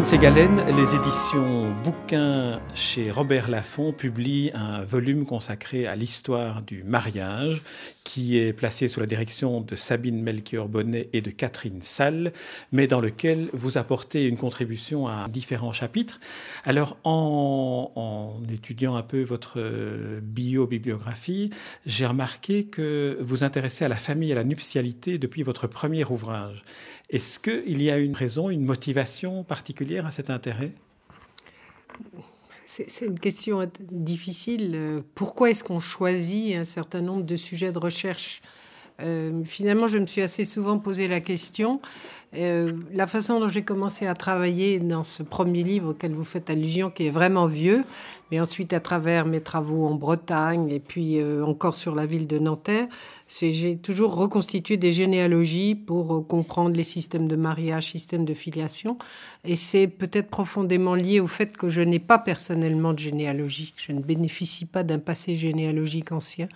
Les éditions Bouquins chez Robert Laffont publient un volume consacré à l'histoire du mariage qui est placé sous la direction de Sabine Melchior-Bonnet et de Catherine Salle, mais dans lequel vous apportez une contribution à différents chapitres. Alors, en, en étudiant un peu votre bio-bibliographie, j'ai remarqué que vous intéressez à la famille et à la nuptialité depuis votre premier ouvrage. Est-ce qu'il y a une raison, une motivation particulière à cet intérêt? C'est une question difficile. Pourquoi est-ce qu'on choisit un certain nombre de sujets de recherche? Euh, Finalement, je me suis assez souvent posé la question. Euh, la façon dont j'ai commencé à travailler dans ce premier livre auquel vous faites allusion, qui est vraiment vieux, mais ensuite à travers mes travaux en Bretagne et puis euh, encore sur la ville de Nanterre, c'est j'ai toujours reconstitué des généalogies pour comprendre les systèmes de mariage, systèmes de filiation, et c'est peut-être profondément lié au fait que je n'ai pas personnellement de généalogie, je ne bénéficie pas d'un passé généalogique ancien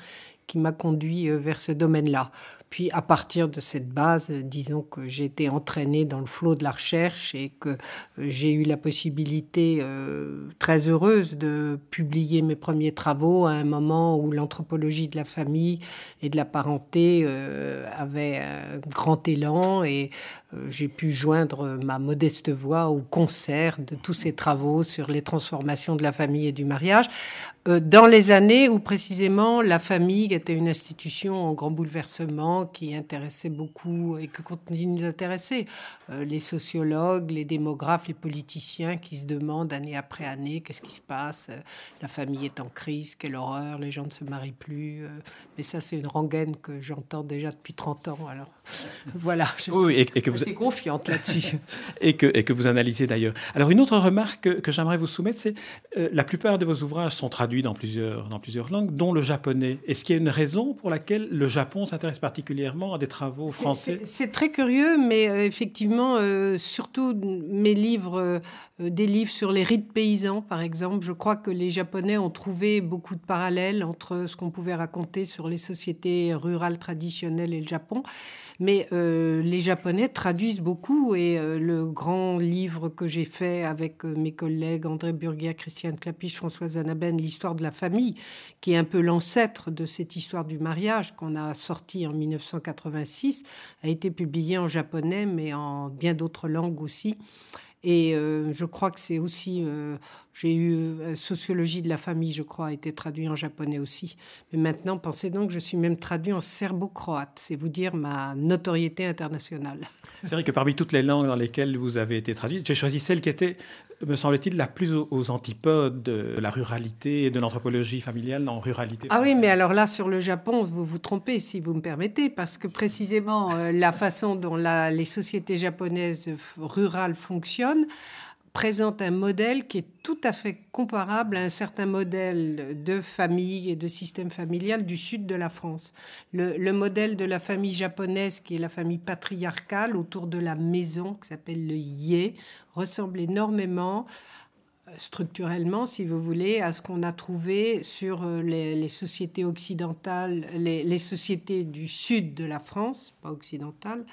qui m'a conduit vers ce domaine-là. Puis à partir de cette base, disons que j'ai été entraînée dans le flot de la recherche et que euh, j'ai eu la possibilité euh, très heureuse de publier mes premiers travaux à un moment où l'anthropologie de la famille et de la parenté euh, avait un grand élan et j'ai pu joindre ma modeste voix au concert de tous ces travaux sur les transformations de la famille et du mariage dans les années où précisément la famille était une institution en grand bouleversement qui intéressait beaucoup et que continue d'intéresser euh, les sociologues, les démographes, les politiciens qui se demandent année après année qu'est-ce qui se passe. Euh, la famille est en crise, quelle horreur, les gens ne se marient plus. Euh. mais ça, c'est une rengaine que j'entends déjà depuis 30 ans. Alors voilà, je oui, et, que vous êtes confiante là-dessus. et, que, et que vous analysez d'ailleurs. Alors une autre remarque que, j'aimerais vous soumettre, c'est la plupart de vos ouvrages sont traduits dans plusieurs, dans plusieurs langues, dont le japonais. Est-ce qu'il y a une raison pour laquelle le Japon s'intéresse particulièrement à des travaux français C'est très curieux, mais euh, effectivement, euh, surtout mes livres, euh, des livres sur les rites paysans, par exemple, je crois que les Japonais ont trouvé beaucoup de parallèles entre ce qu'on pouvait raconter sur les sociétés rurales traditionnelles et le Japon. Mais euh, les Japonais traduisent beaucoup et le grand livre que j'ai fait avec mes collègues André Burguia, Christiane Clapiche, Françoise Anaben, l'histoire de la famille, qui est un peu l'ancêtre de cette histoire du mariage qu'on a sorti en 1986, a été publié en japonais mais en bien d'autres langues aussi. Et je crois que c'est aussi j'ai eu euh, Sociologie de la famille, je crois, a été traduit en japonais aussi. Mais maintenant, pensez donc, je suis même traduit en serbo-croate. C'est vous dire ma notoriété internationale. C'est vrai que parmi toutes les langues dans lesquelles vous avez été traduite, j'ai choisi celle qui était, me semble-t-il, la plus aux antipodes de la ruralité et de l'anthropologie familiale en ruralité. Ah oui, mais alors là, sur le Japon, vous vous trompez, si vous me permettez, parce que précisément, euh, la façon dont la, les sociétés japonaises rurales fonctionnent, présente un modèle qui est tout à fait comparable à un certain modèle de famille et de système familial du sud de la France. Le, modèle de la famille japonaise, qui est la famille patriarcale autour de la maison, qui s'appelle le yé, ressemble énormément structurellement, si vous voulez, à ce qu'on a trouvé sur euh, les, sociétés occidentales, les, sociétés du sud de la France, pas occidentale,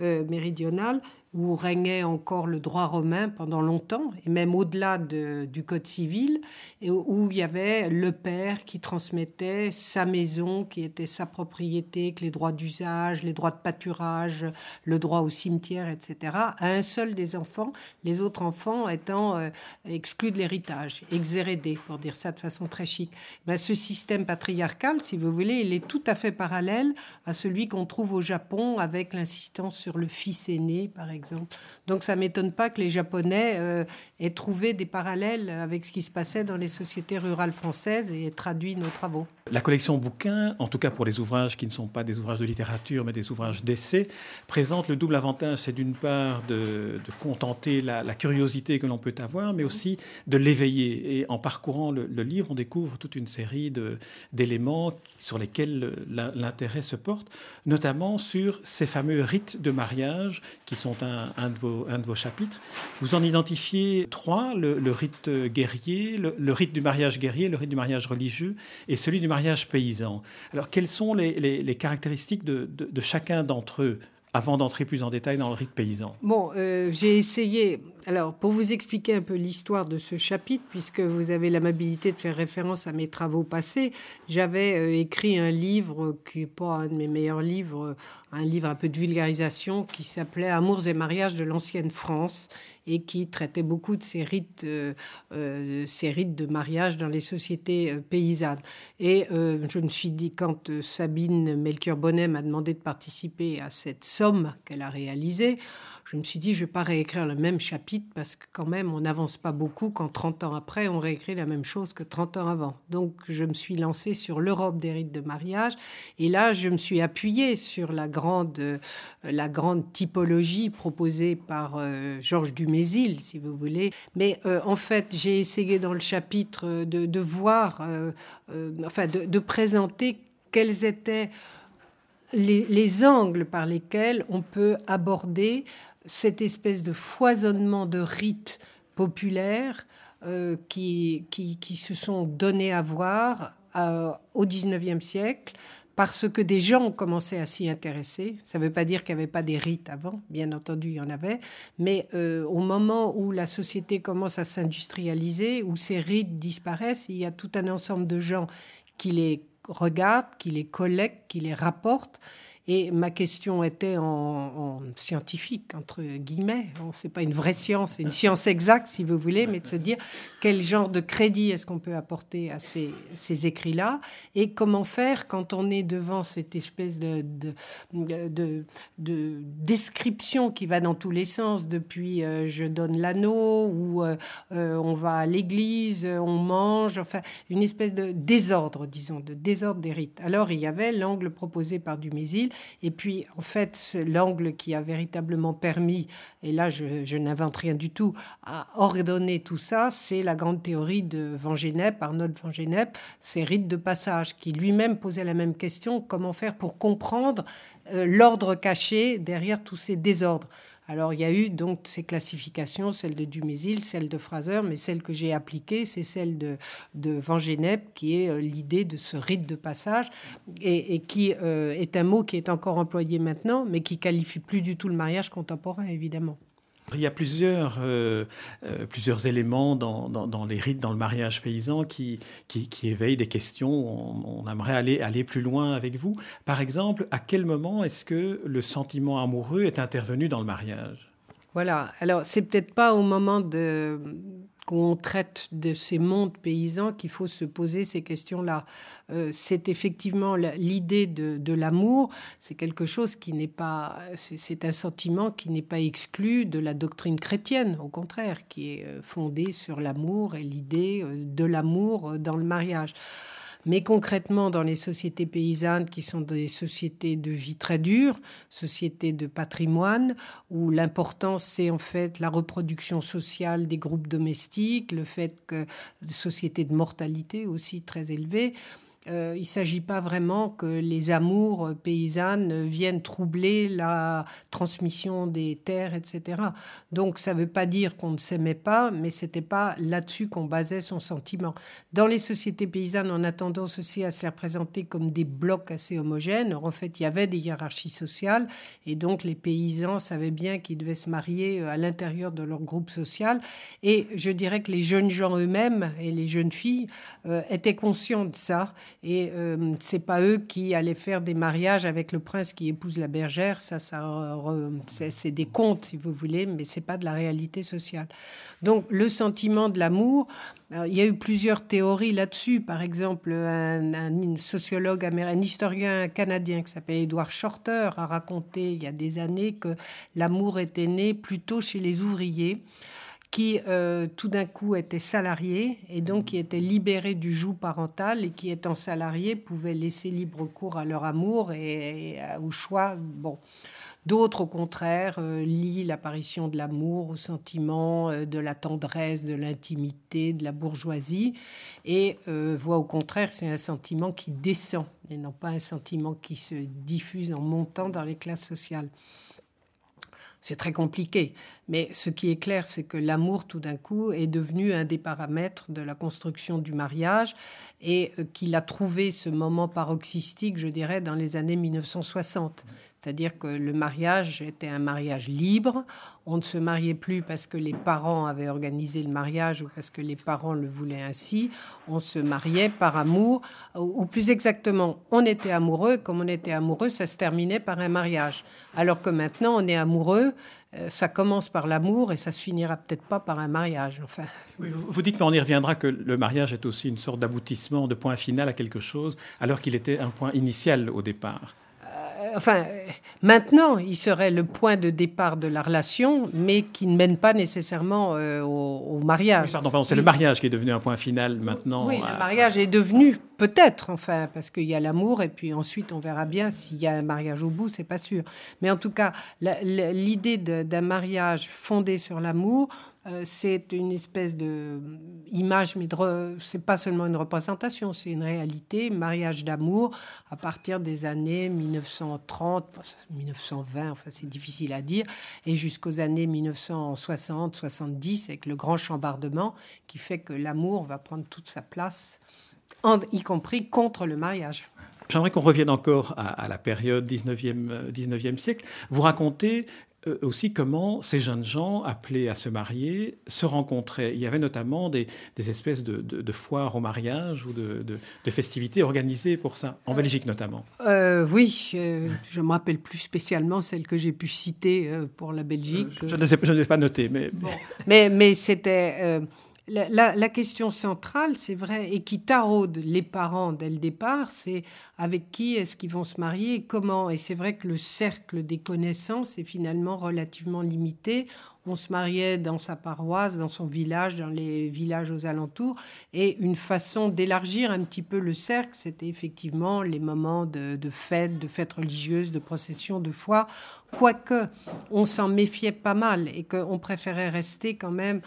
euh, méridionale, où régnait encore le droit romain pendant longtemps, et même au-delà du Code civil, et où il y avait le père qui transmettait sa maison, qui était sa propriété, que les droits d'usage, les droits de pâturage, le droit au cimetière, etc., à un seul des enfants, les autres enfants étant euh, exclus de l'héritage, exhérédés, pour dire ça de façon très chic. Ben, ce système patriarcal, si vous voulez, il est tout à fait parallèle à celui qu'on trouve au Japon avec l'insistance sur le fils aîné, par exemple exemple. Donc ça m'étonne pas que les Japonais euh, aient trouvé des parallèles avec ce qui se passait dans les sociétés rurales françaises et aient traduit nos travaux. La collection bouquins, en tout cas pour les ouvrages qui ne sont pas des ouvrages de littérature mais des ouvrages d'essai, présente le double avantage, c'est d'une part de, contenter la, curiosité que l'on peut avoir, mais aussi de l'éveiller. Et en parcourant le, livre, on découvre toute une série d'éléments sur lesquels l'intérêt se porte, notamment sur ces fameux rites de mariage qui sont un, de, vos, un de, vos, chapitres. Vous en identifiez trois, le, rite guerrier, le, rite du mariage guerrier, le rite du mariage religieux et celui du mariage paysan. Alors quelles sont les, caractéristiques de, de chacun d'entre eux? Avant d'entrer plus en détail dans le rite paysan. Bon, euh, j'ai essayé, alors pour vous expliquer un peu l'histoire de ce chapitre, puisque vous avez l'amabilité de faire référence à mes travaux passés, j'avais euh, écrit un livre qui n'est pas un de mes meilleurs livres, un livre un peu de vulgarisation qui s'appelait Amours et mariages de l'ancienne France et qui traitait beaucoup de ces rites, euh, euh, ces rites de mariage dans les sociétés euh, paysannes. Et je me suis dit, quand Sabine Melchior-Bonnet m'a demandé de participer à cette somme qu'elle a réalisée, je me suis dit, je ne vais pas réécrire le même chapitre parce que quand même, on n'avance pas beaucoup quand 30 ans après, on réécrit la même chose que 30 ans avant. Donc, je me suis lancée sur l'Europe des rites de mariage. Et là, je me suis appuyée sur la grande, la grande typologie proposée par Georges Dumais si vous voulez. Mais euh, en fait, j'ai essayé dans le chapitre de, voir, euh, euh, enfin, de, présenter quels étaient les, angles par lesquels on peut aborder cette espèce de foisonnement de rites populaires qui, qui, qui, se sont donnés à voir au XIXe siècle parce que des gens ont commencé à s'y intéresser. Ça ne veut pas dire qu'il n'y avait pas des rites avant, bien entendu, il y en avait, mais euh, au moment où la société commence à s'industrialiser, où ces rites disparaissent, il y a tout un ensemble de gens qui les regardent, qui les collectent, qui les rapportent et ma question était en, scientifique, entre guillemets. Ce n'est pas une vraie science, une science exacte, si vous voulez, mais de se dire quel genre de crédit est-ce qu'on peut apporter à ces, ces écrits-là et comment faire quand on est devant cette espèce de, de, de, description qui va dans tous les sens, depuis euh, je donne l'anneau ou euh, euh, on va à l'église, on mange, enfin une espèce de désordre, disons, de désordre des rites. Alors il y avait l'angle proposé par Dumézil et puis, en fait, l'angle qui a véritablement permis, et là, je, n'invente rien du tout, à ordonner tout ça, c'est la grande théorie de Van Genep, Arnold Van Genep, ces rites de passage, qui lui-même posait la même question, comment faire pour comprendre euh, l'ordre caché derrière tous ces désordres. Alors il y a eu donc ces classifications, celle de Dumézil, celle de Fraser, mais celle que j'ai appliquée, c'est celle de, Van Genep, qui est euh, l'idée de ce rite de passage, et, qui euh, est un mot qui est encore employé maintenant, mais qui qualifie plus du tout le mariage contemporain, évidemment. Il y a plusieurs, euh, euh, plusieurs éléments dans, dans, les rites, dans le mariage paysan qui, qui, éveillent des questions. On, aimerait aller, aller plus loin avec vous. Par exemple, à quel moment est-ce que le sentiment amoureux est intervenu dans le mariage? Voilà. Alors, c'est peut-être pas au moment de qu'on traite de ces mondes paysans qu'il faut se poser ces questions-là. Euh, c'est effectivement l'idée de, l'amour, c'est quelque chose qui n'est pas, c'est un sentiment qui n'est pas exclu de la doctrine chrétienne, au contraire, qui est euh, fondée sur l'amour et l'idée euh, de l'amour dans le mariage. Mais concrètement, dans les sociétés paysannes, qui sont des sociétés de vie très dure, sociétés de patrimoine, où l'importance, c'est en fait la reproduction sociale des groupes domestiques, le fait que sociétés de mortalité aussi très élevées, euh, il ne s'agit pas vraiment que les amours paysannes viennent troubler la transmission des terres, etc. Donc ça ne veut pas dire qu'on ne s'aimait pas, mais c'était pas là-dessus qu'on basait son sentiment. Dans les sociétés paysannes, on a tendance aussi à se les représenter comme des blocs assez homogènes. en fait, il y avait des hiérarchies sociales, et donc les paysans savaient bien qu'ils devaient se marier euh, à l'intérieur de leur groupe social. Et je dirais que les jeunes gens eux-mêmes et les jeunes filles euh, étaient conscients de ça Et euh, c'est pas eux qui allaient faire des mariages avec le prince qui épouse la bergère. Ça, ça c'est des contes, si vous voulez, mais c'est pas de la réalité sociale. Donc, le sentiment de l'amour, il y a eu plusieurs théories là-dessus. Par exemple, un, sociologue américain, un historien canadien qui s'appelle Edward Shorter a raconté il y a des années que l'amour était né plutôt chez les ouvriers qui euh, tout d'un coup étaient salariés et donc qui étaient libérés du joug parental et qui étant salariés pouvaient laisser libre cours à leur amour et, au choix. Bon. D'autres, au contraire, euh, lient l'apparition de l'amour au sentiment euh, de la tendresse, de l'intimité, de la bourgeoisie, et voient au contraire c'est un sentiment qui descend, et non pas un sentiment qui se diffuse en montant dans les classes sociales. C'est très compliqué. Mais ce qui est clair, c'est que l'amour, tout d'un coup, est devenu un des paramètres de la construction du mariage et euh, qu'il a trouvé ce moment paroxystique, je dirais, dans les années 1960. C'est-à-dire que le mariage était un mariage libre. On ne se mariait plus parce que les parents avaient organisé le mariage ou parce que les parents le voulaient ainsi. On se mariait par amour, ou plus exactement, on était amoureux. Comme on était amoureux, ça se terminait par un mariage. Alors que maintenant, on est amoureux euh, ça commence par l'amour et ça se finira peut-être pas par un mariage. Enfin. vous dites, mais on y reviendra, que le mariage est aussi une sorte d'aboutissement, de point final à quelque chose, alors qu'il était un point initial au départ enfin, maintenant, il serait le point de départ de la relation, mais qui ne mène pas nécessairement euh, au, mariage. pardon, c'est le mariage qui est devenu un point final maintenant. Oui, le mariage est devenu, peut-être, enfin, parce qu'il y a l'amour, et puis ensuite on verra bien s'il y a un mariage au bout, c'est pas sûr. Mais en tout cas, l'idée d'un mariage fondé sur l'amour, euh, c'est une espèce de image, mais c'est pas seulement une représentation, c'est une réalité, mariage d'amour à partir des années 1930, 1920, enfin c'est difficile à dire, et jusqu'aux années 1960, 70 avec le grand chambardement qui fait que l'amour va prendre toute sa place, y compris contre le mariage. J'aimerais qu'on revienne encore à, la période 19e, 19e siècle. Vous racontez euh, aussi comment ces jeunes gens appelés à se marier se rencontraient. Il y avait notamment des, espèces de, foires au mariage ou de, festivités organisées pour ça, en Belgique notamment. Euh, oui, euh, je me rappelle plus spécialement celle que j'ai pu citer pour la Belgique. je, ne sais, je pas noté, mais... mais, mais c'était la, question centrale, c'est vrai, et qui taraude les parents dès le départ, c'est avec qui est-ce qu'ils vont se marier et comment. Et c'est vrai que le cercle des connaissances est finalement relativement limité on se mariait dans sa paroisse, dans son village, dans les villages aux alentours. Et une façon d'élargir un petit peu le cercle, c'était effectivement les moments de, fêtes, de fêtes religieuses, de processions, de foi. Quoique on s'en méfiait pas mal et qu'on préférait rester quand même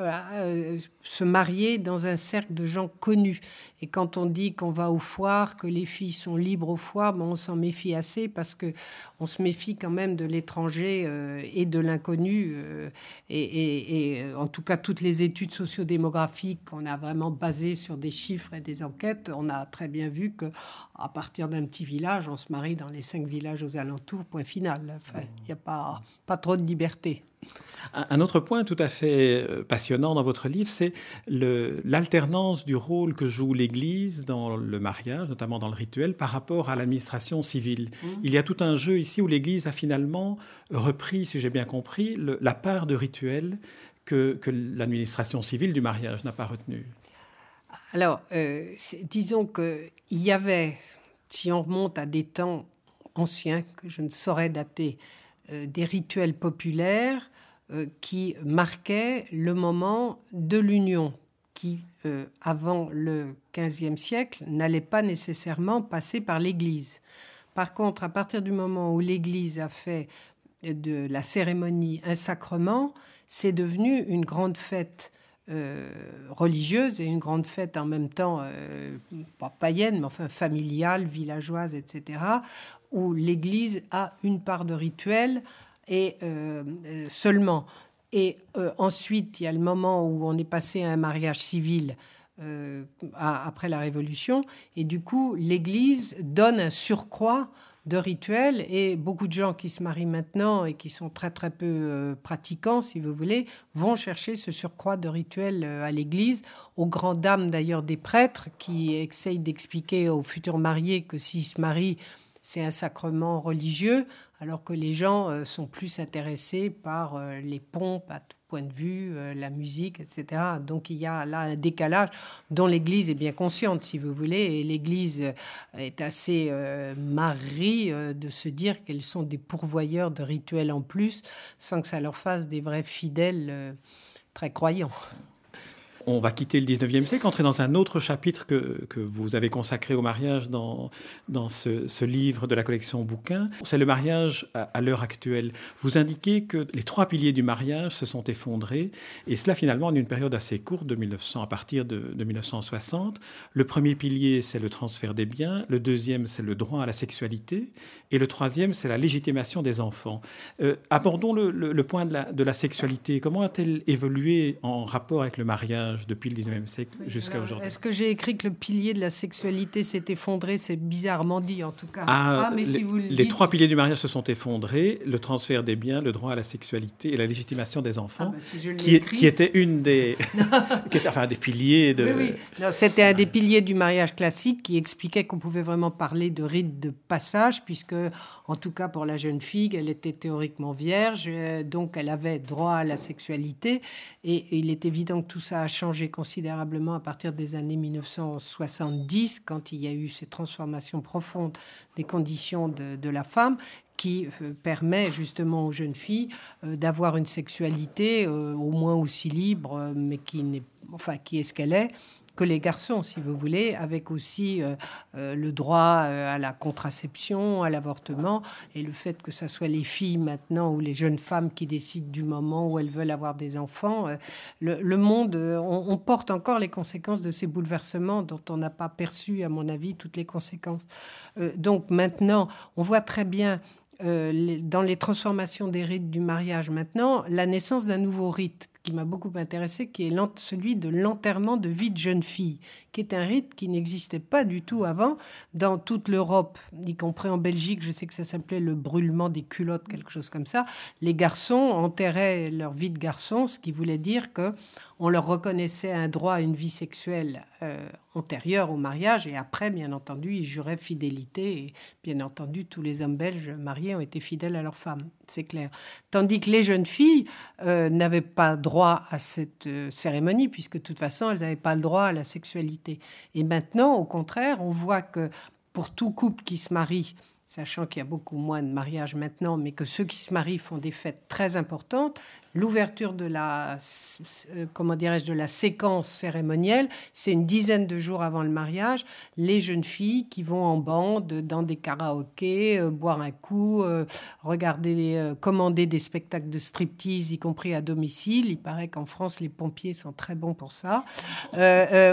euh, euh, se marier dans un cercle de gens connus. Et quand on dit qu'on va aux foires, que les filles sont libres aux foires, bon, on s'en méfie assez parce que on se méfie quand même de l'étranger euh, et de l'inconnu. Euh, et, euh, en tout cas, toutes les études sociodémographiques qu'on a vraiment basées sur des chiffres et des enquêtes, on a très bien vu que à partir d'un petit village, on se marie dans les cinq villages aux alentours. Point final. il n'y a pas pas trop de liberté. Un autre point tout à fait euh, passionnant dans votre livre, c'est l'alternance du rôle que joue l'Église dans le mariage, notamment dans le rituel, par rapport à l'administration civile. Mmh. Il y a tout un jeu ici où l'Église a finalement repris, si j'ai bien compris, la part de rituel que, l'administration civile du mariage n'a pas retenue. Alors, euh, disons qu'il y avait, si on remonte à des temps anciens que je ne saurais dater, des rituels populaires euh, qui marquaient le moment de l'union, qui, euh, avant le XVe siècle, n'allait pas nécessairement passer par l'Église. Par contre, à partir du moment où l'Église a fait de la cérémonie un sacrement, c'est devenu une grande fête religieuse et une grande fête en même temps, pas païenne, mais enfin familiale, villageoise, etc., où l'Église a une part de rituel et euh, euh, seulement. Et euh, ensuite, il y a le moment où on est passé à un mariage civil après la Révolution, et du coup, l'Église donne un surcroît de rituels et beaucoup de gens qui se marient maintenant et qui sont très très peu pratiquants, si vous voulez, vont chercher ce surcroît de rituels à l'église, aux grandes dames d'ailleurs des prêtres qui essayent d'expliquer aux futurs mariés que s'ils se marient, c'est un sacrement religieux, alors que les gens euh, sont plus intéressés par les pompes à tout point de vue, la musique, etc. Donc il y a là un décalage dont l'Église est bien consciente, si vous voulez, et l'Église est assez euh, marie de se dire qu'elles sont des pourvoyeurs de rituels en plus, sans que ça leur fasse des vrais fidèles très croyants on va quitter le 19e siècle, entrer dans un autre chapitre que, que vous avez consacré au mariage dans, dans ce, livre de la collection bouquins. C'est le mariage à, l'heure actuelle. Vous indiquez que les trois piliers du mariage se sont effondrés, et cela finalement en une période assez courte, de 1900 à partir de, 1960. Le premier pilier, c'est le transfert des biens, le deuxième, c'est le droit à la sexualité, et le troisième, c'est la légitimation des enfants. Euh, abordons le, point de la sexualité. Comment a-t-elle évolué en rapport avec le mariage? Depuis le 19e siècle jusqu'à aujourd'hui. Est-ce que j'ai écrit que le pilier de la sexualité s'est effondré C'est bizarrement dit en tout cas. Ah, ah mais les, si vous les trois piliers du mariage se sont effondrés le transfert des biens, le droit à la sexualité et la légitimation des enfants, ah, bah, qui, qui, était une des, qui était, enfin, des piliers de. Oui, oui. C'était un des piliers du mariage classique qui expliquait qu'on pouvait vraiment parler de rite de passage, puisque, en tout cas pour la jeune fille, elle était théoriquement vierge, euh, donc elle avait droit à la sexualité, et, et il est évident que tout ça a changé changé considérablement à partir des années 1970, quand il y a eu ces transformations profondes des conditions de, la femme qui euh, permet justement aux jeunes filles euh, d'avoir une sexualité euh, au moins aussi libre, mais qui n'est, enfin, qui est ce qu'elle est, que les garçons, si vous voulez, avec aussi euh, euh, le droit euh, à la contraception, à l'avortement, et le fait que ce soit les filles maintenant ou les jeunes femmes qui décident du moment où elles veulent avoir des enfants. Le, monde, on, porte encore les conséquences de ces bouleversements dont on n'a pas perçu, à mon avis, toutes les conséquences. donc maintenant, on voit très bien dans les transformations des rites du mariage maintenant, la naissance d'un nouveau rite qui m'a beaucoup intéressé, qui est celui de l'enterrement de vie de jeune fille, qui est un rite qui n'existait pas du tout avant dans toute l'Europe, y compris en Belgique. Je sais que ça s'appelait le brûlement des culottes, quelque chose comme ça. Les garçons enterraient leur vie de garçon, ce qui voulait dire que on leur reconnaissait un droit à une vie sexuelle euh, antérieure au mariage et après, bien entendu, ils juraient fidélité et bien entendu, tous les hommes belges mariés ont été fidèles à leur femme, c'est clair. Tandis que les jeunes filles euh, n'avaient pas droit à cette euh, cérémonie puisque de toute façon, elles n'avaient pas le droit à la sexualité. Et maintenant, au contraire, on voit que pour tout couple qui se marie, sachant qu'il y a beaucoup moins de mariages maintenant, mais que ceux qui se marient font des fêtes très importantes, l'ouverture de la, euh, comment dirais-je, de la séquence cérémonielle, c'est une dizaine de jours avant le mariage, les jeunes filles qui vont en bande dans des karaokés, euh, boire un coup, euh, regarder, commander des spectacles de striptease, y compris à domicile. Il paraît qu'en France, les pompiers sont très bons pour ça.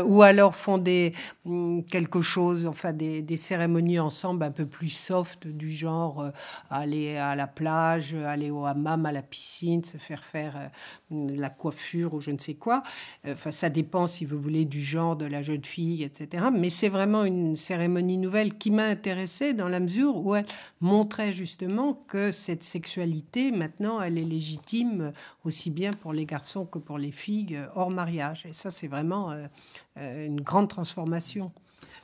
ou alors font des, mm, quelque chose, enfin des, des, cérémonies ensemble un peu plus soft, du genre aller à la plage, aller au hammam, à la piscine, se faire faire euh, la coiffure ou je ne sais quoi. Euh, enfin, ça dépend, si vous voulez, du genre de la jeune fille, etc. Mais c'est vraiment une cérémonie nouvelle qui m'a intéressée dans la mesure où elle montrait justement que cette sexualité, maintenant, elle est légitime aussi bien pour les garçons que pour les filles euh, hors mariage. Et ça, c'est vraiment une grande transformation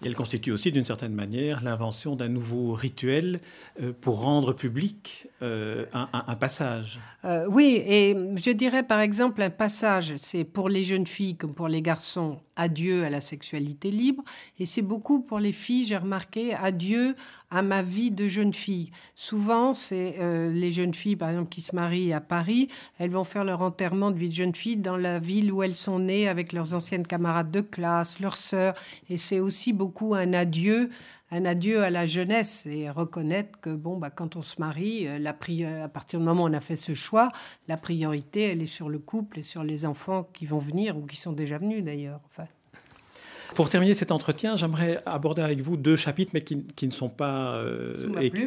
elle constitue aussi, d'une certaine manière, l'invention d'un nouveau rituel euh, pour rendre public euh, un, passage. Euh, oui, et je dirais par exemple un passage, c'est pour les jeunes filles comme pour les garçons, adieu à la sexualité libre, et c'est beaucoup pour les filles, j'ai remarqué, adieu à ma vie de jeune fille. Souvent, c'est les jeunes filles, par exemple, qui se marient à Paris, elles vont faire leur enterrement de vie de jeune fille dans la ville où elles sont nées avec leurs anciennes camarades de classe, leurs sœurs. Et c'est aussi beaucoup un adieu un adieu à la jeunesse et reconnaître que bon bah quand on se marie euh, la à partir du moment où on a fait ce choix la priorité elle est sur le couple et sur les enfants qui vont venir ou qui sont déjà venus d'ailleurs Pour terminer cet entretien, j'aimerais aborder avec vous deux chapitres, mais qui, qui ne sont pas euh,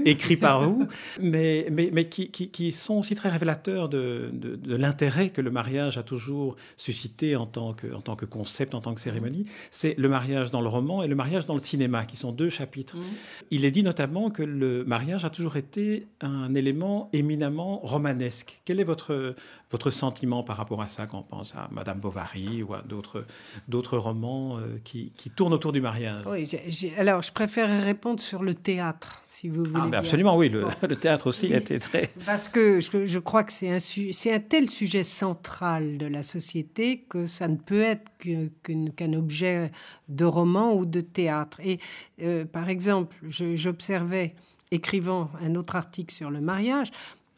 écrits par vous, mais, mais, mais qui, qui, qui, sont aussi très révélateurs de, de, de l'intérêt que le mariage a toujours suscité en tant que, en tant que concept, en tant que cérémonie. C'est le mariage dans le roman et le mariage dans le cinéma, qui sont deux chapitres. Mmh. Il est dit notamment que le mariage a toujours été un élément éminemment romanesque. Quel est votre, votre sentiment par rapport à ça quand on pense à Madame Bovary ou à d'autres, romans euh, qui, qui, tournent autour du mariage Oui, alors je préfère répondre sur le théâtre, si vous voulez. Ah, absolument, oui, le, le, théâtre aussi a été très... Parce que je, je crois que c'est un, c'est un tel sujet central de la société que ça ne peut être qu'un objet de roman ou de théâtre. Et euh, par exemple, j'observais, écrivant un autre article sur le mariage,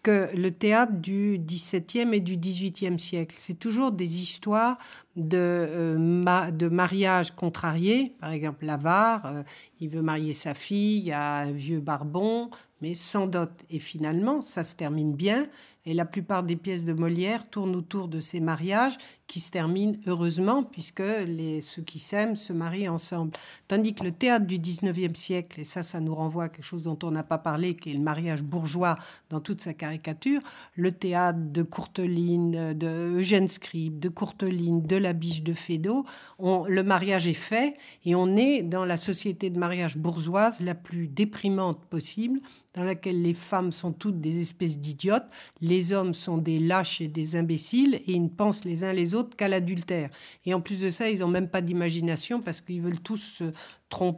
que le théâtre du XVIIe et du XVIIIe siècle, c'est toujours des histoires de, euh, de mariage contrarié. Par exemple, l'avare, euh, il veut marier sa fille, a un vieux barbon, mais sans dot. Et finalement, ça se termine bien. Et la plupart des pièces de Molière tournent autour de ces mariages qui se terminent heureusement puisque les, ceux qui s'aiment se marient ensemble. Tandis que le théâtre du 19e siècle, et ça, ça nous renvoie à quelque chose dont on n'a pas parlé, qui est le mariage bourgeois dans toute sa caricature, le théâtre de Courteline, de Eugène Scribe, de Courteline, de la biche de Fédot, on, le mariage est fait et on est dans la société de mariage bourgeoise la plus déprimante possible, dans laquelle les femmes sont toutes des espèces d'idiotes, les hommes sont des lâches et des imbéciles, et ils ne pensent les uns les autres qu'à l'adultère. Et en plus de ça, ils n'ont même pas d'imagination parce qu'ils veulent tous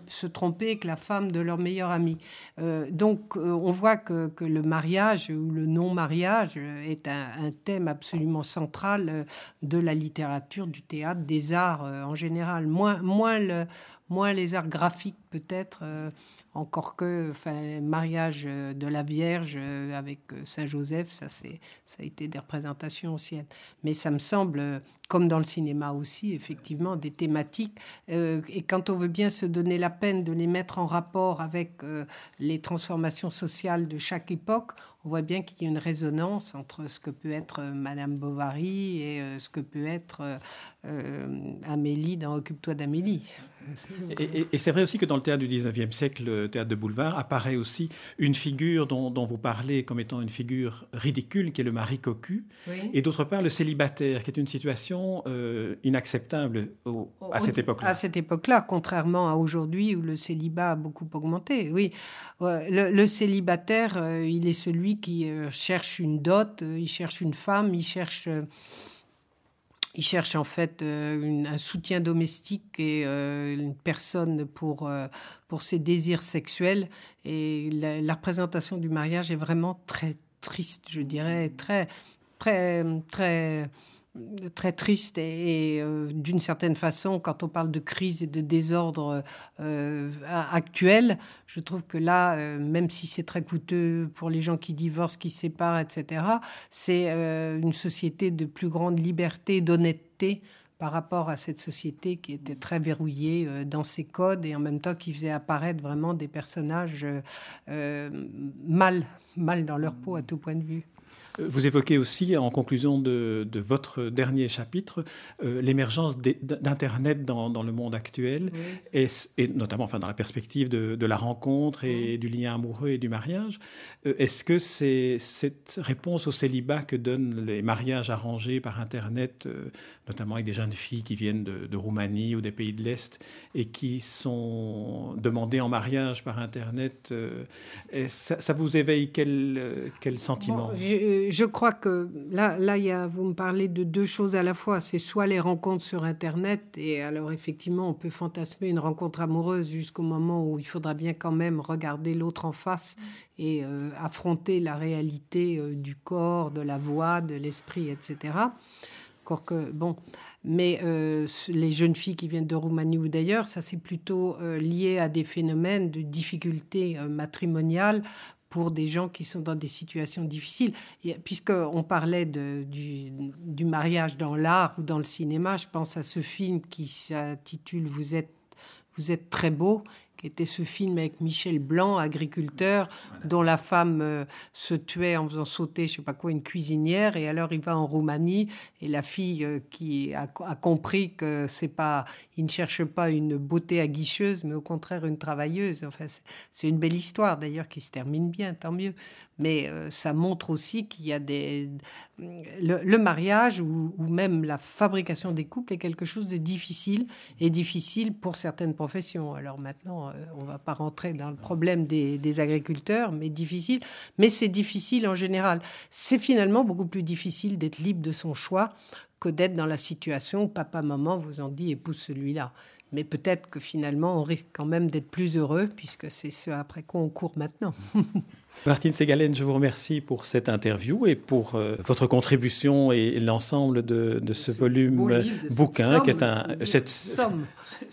se, tromper avec la femme de leur meilleur ami. Euh, donc euh, on voit que, que, le mariage ou le non-mariage est un, un, thème absolument central euh, de la littérature, du théâtre, des arts en général. Moins, moins, le, moins les arts graphiques peut-être, encore que enfin, mariage de la Vierge avec Saint-Joseph, ça, ça a été des représentations anciennes. Mais ça me semble, comme dans le cinéma aussi, effectivement, des thématiques. et quand on veut bien se donner la peine de les mettre en rapport avec euh, les transformations sociales de chaque époque, on voit bien qu'il y a une résonance entre ce que peut être euh, Madame Bovary et euh, ce que peut être Amélie dans Occupe-toi d'Amélie. Et, c'est vrai aussi que dans le théâtre du 19e siècle, le théâtre de boulevard, apparaît aussi une figure dont, vous parlez comme étant une figure ridicule, qui est le mari cocu, et d'autre part le célibataire, qui est une situation euh, inacceptable à cette époque-là. À cette époque-là, contrairement à aujourd'hui où le célibat a beaucoup augmenté. Oui, le, célibataire, euh, il est celui qui euh, cherche une dot, il cherche une femme, il cherche il cherche en fait euh, un soutien domestique et euh, une personne pour, euh, pour ses désirs sexuels. Et la, la, représentation du mariage est vraiment très triste, je dirais, très, très, très très triste et, euh, d'une certaine façon, quand on parle de crise et de désordre euh, actuel, je trouve que là, euh, même si c'est très coûteux pour les gens qui divorcent, qui séparent, etc., c'est une société de plus grande liberté, d'honnêteté par rapport à cette société qui était très verrouillée dans ses codes et en même temps qui faisait apparaître vraiment des personnages mal, mal dans leur peau à tout point de vue. Vous évoquez aussi, en conclusion de, votre dernier chapitre, euh, l'émergence d'Internet dans, dans, le monde actuel, et, notamment enfin, dans la perspective de, la rencontre et du lien amoureux et du mariage. Euh, est-ce que c'est cette réponse au célibat que donnent les mariages arrangés par Internet, euh, notamment avec des jeunes filles qui viennent de, Roumanie ou des pays de l'Est et qui sont demandées en mariage par Internet, ça, vous éveille quel, quel sentiment? je crois que là, là y a, vous me parlez de deux choses à la fois. C'est soit les rencontres sur Internet, et alors effectivement, on peut fantasmer une rencontre amoureuse jusqu'au moment où il faudra bien quand même regarder l'autre en face et euh, affronter la réalité euh, du corps, de la voix, de l'esprit, etc. Encore que, bon, mais euh, les jeunes filles qui viennent de Roumanie ou d'ailleurs, ça c'est plutôt lié à des phénomènes de difficultés matrimoniales pour des gens qui sont dans des situations difficiles. Puisqu'on parlait du, du, mariage dans l'art ou dans le cinéma, je pense à ce film qui s'intitule Vous êtes, vous êtes très beau qui était ce film avec Michel Blanc, agriculteur, dont la femme euh, se tuait en faisant sauter, je sais pas quoi, une cuisinière. Et alors il va en Roumanie et la fille euh, qui a, compris que c'est pas, il ne cherche pas une beauté aguicheuse, mais au contraire une travailleuse. Enfin, c'est une belle histoire d'ailleurs qui se termine bien, tant mieux. Mais euh, ça montre aussi qu'il y a des le, mariage ou, ou, même la fabrication des couples est quelque chose de difficile et difficile pour certaines professions. Alors maintenant, euh, on va pas rentrer dans le problème des, agriculteurs, mais difficile. Mais c'est difficile en général. C'est finalement beaucoup plus difficile d'être libre de son choix que d'être dans la situation où papa, maman vous ont dit épouse celui-là. Mais peut-être que finalement, on risque quand même d'être plus heureux, puisque c'est ce après quoi on court maintenant. Martine Ségalène, je vous remercie pour cette interview et pour euh, votre contribution et l'ensemble de, ce volume bouquin qui est un. Cette somme.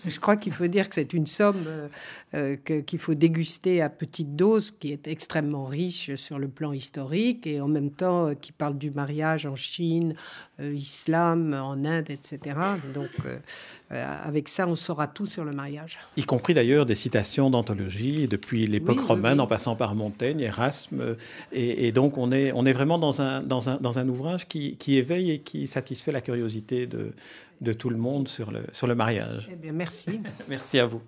Je crois qu'il faut dire que c'est une somme euh, euh, qu'il faut déguster à petite dose, qui est extrêmement riche sur le plan historique et en même temps qui parle du mariage en Chine, islam, en Inde, etc. Donc avec ça, on saura tout sur le mariage. Y compris d'ailleurs des citations d'anthologie depuis l'époque romaine en passant par Montaigne, Erasme. Et, donc on est, on est vraiment dans un, dans un, dans un ouvrage qui, qui, éveille et qui satisfait la curiosité de, de tout le monde sur le, sur le mariage. Eh bien, merci. merci à vous.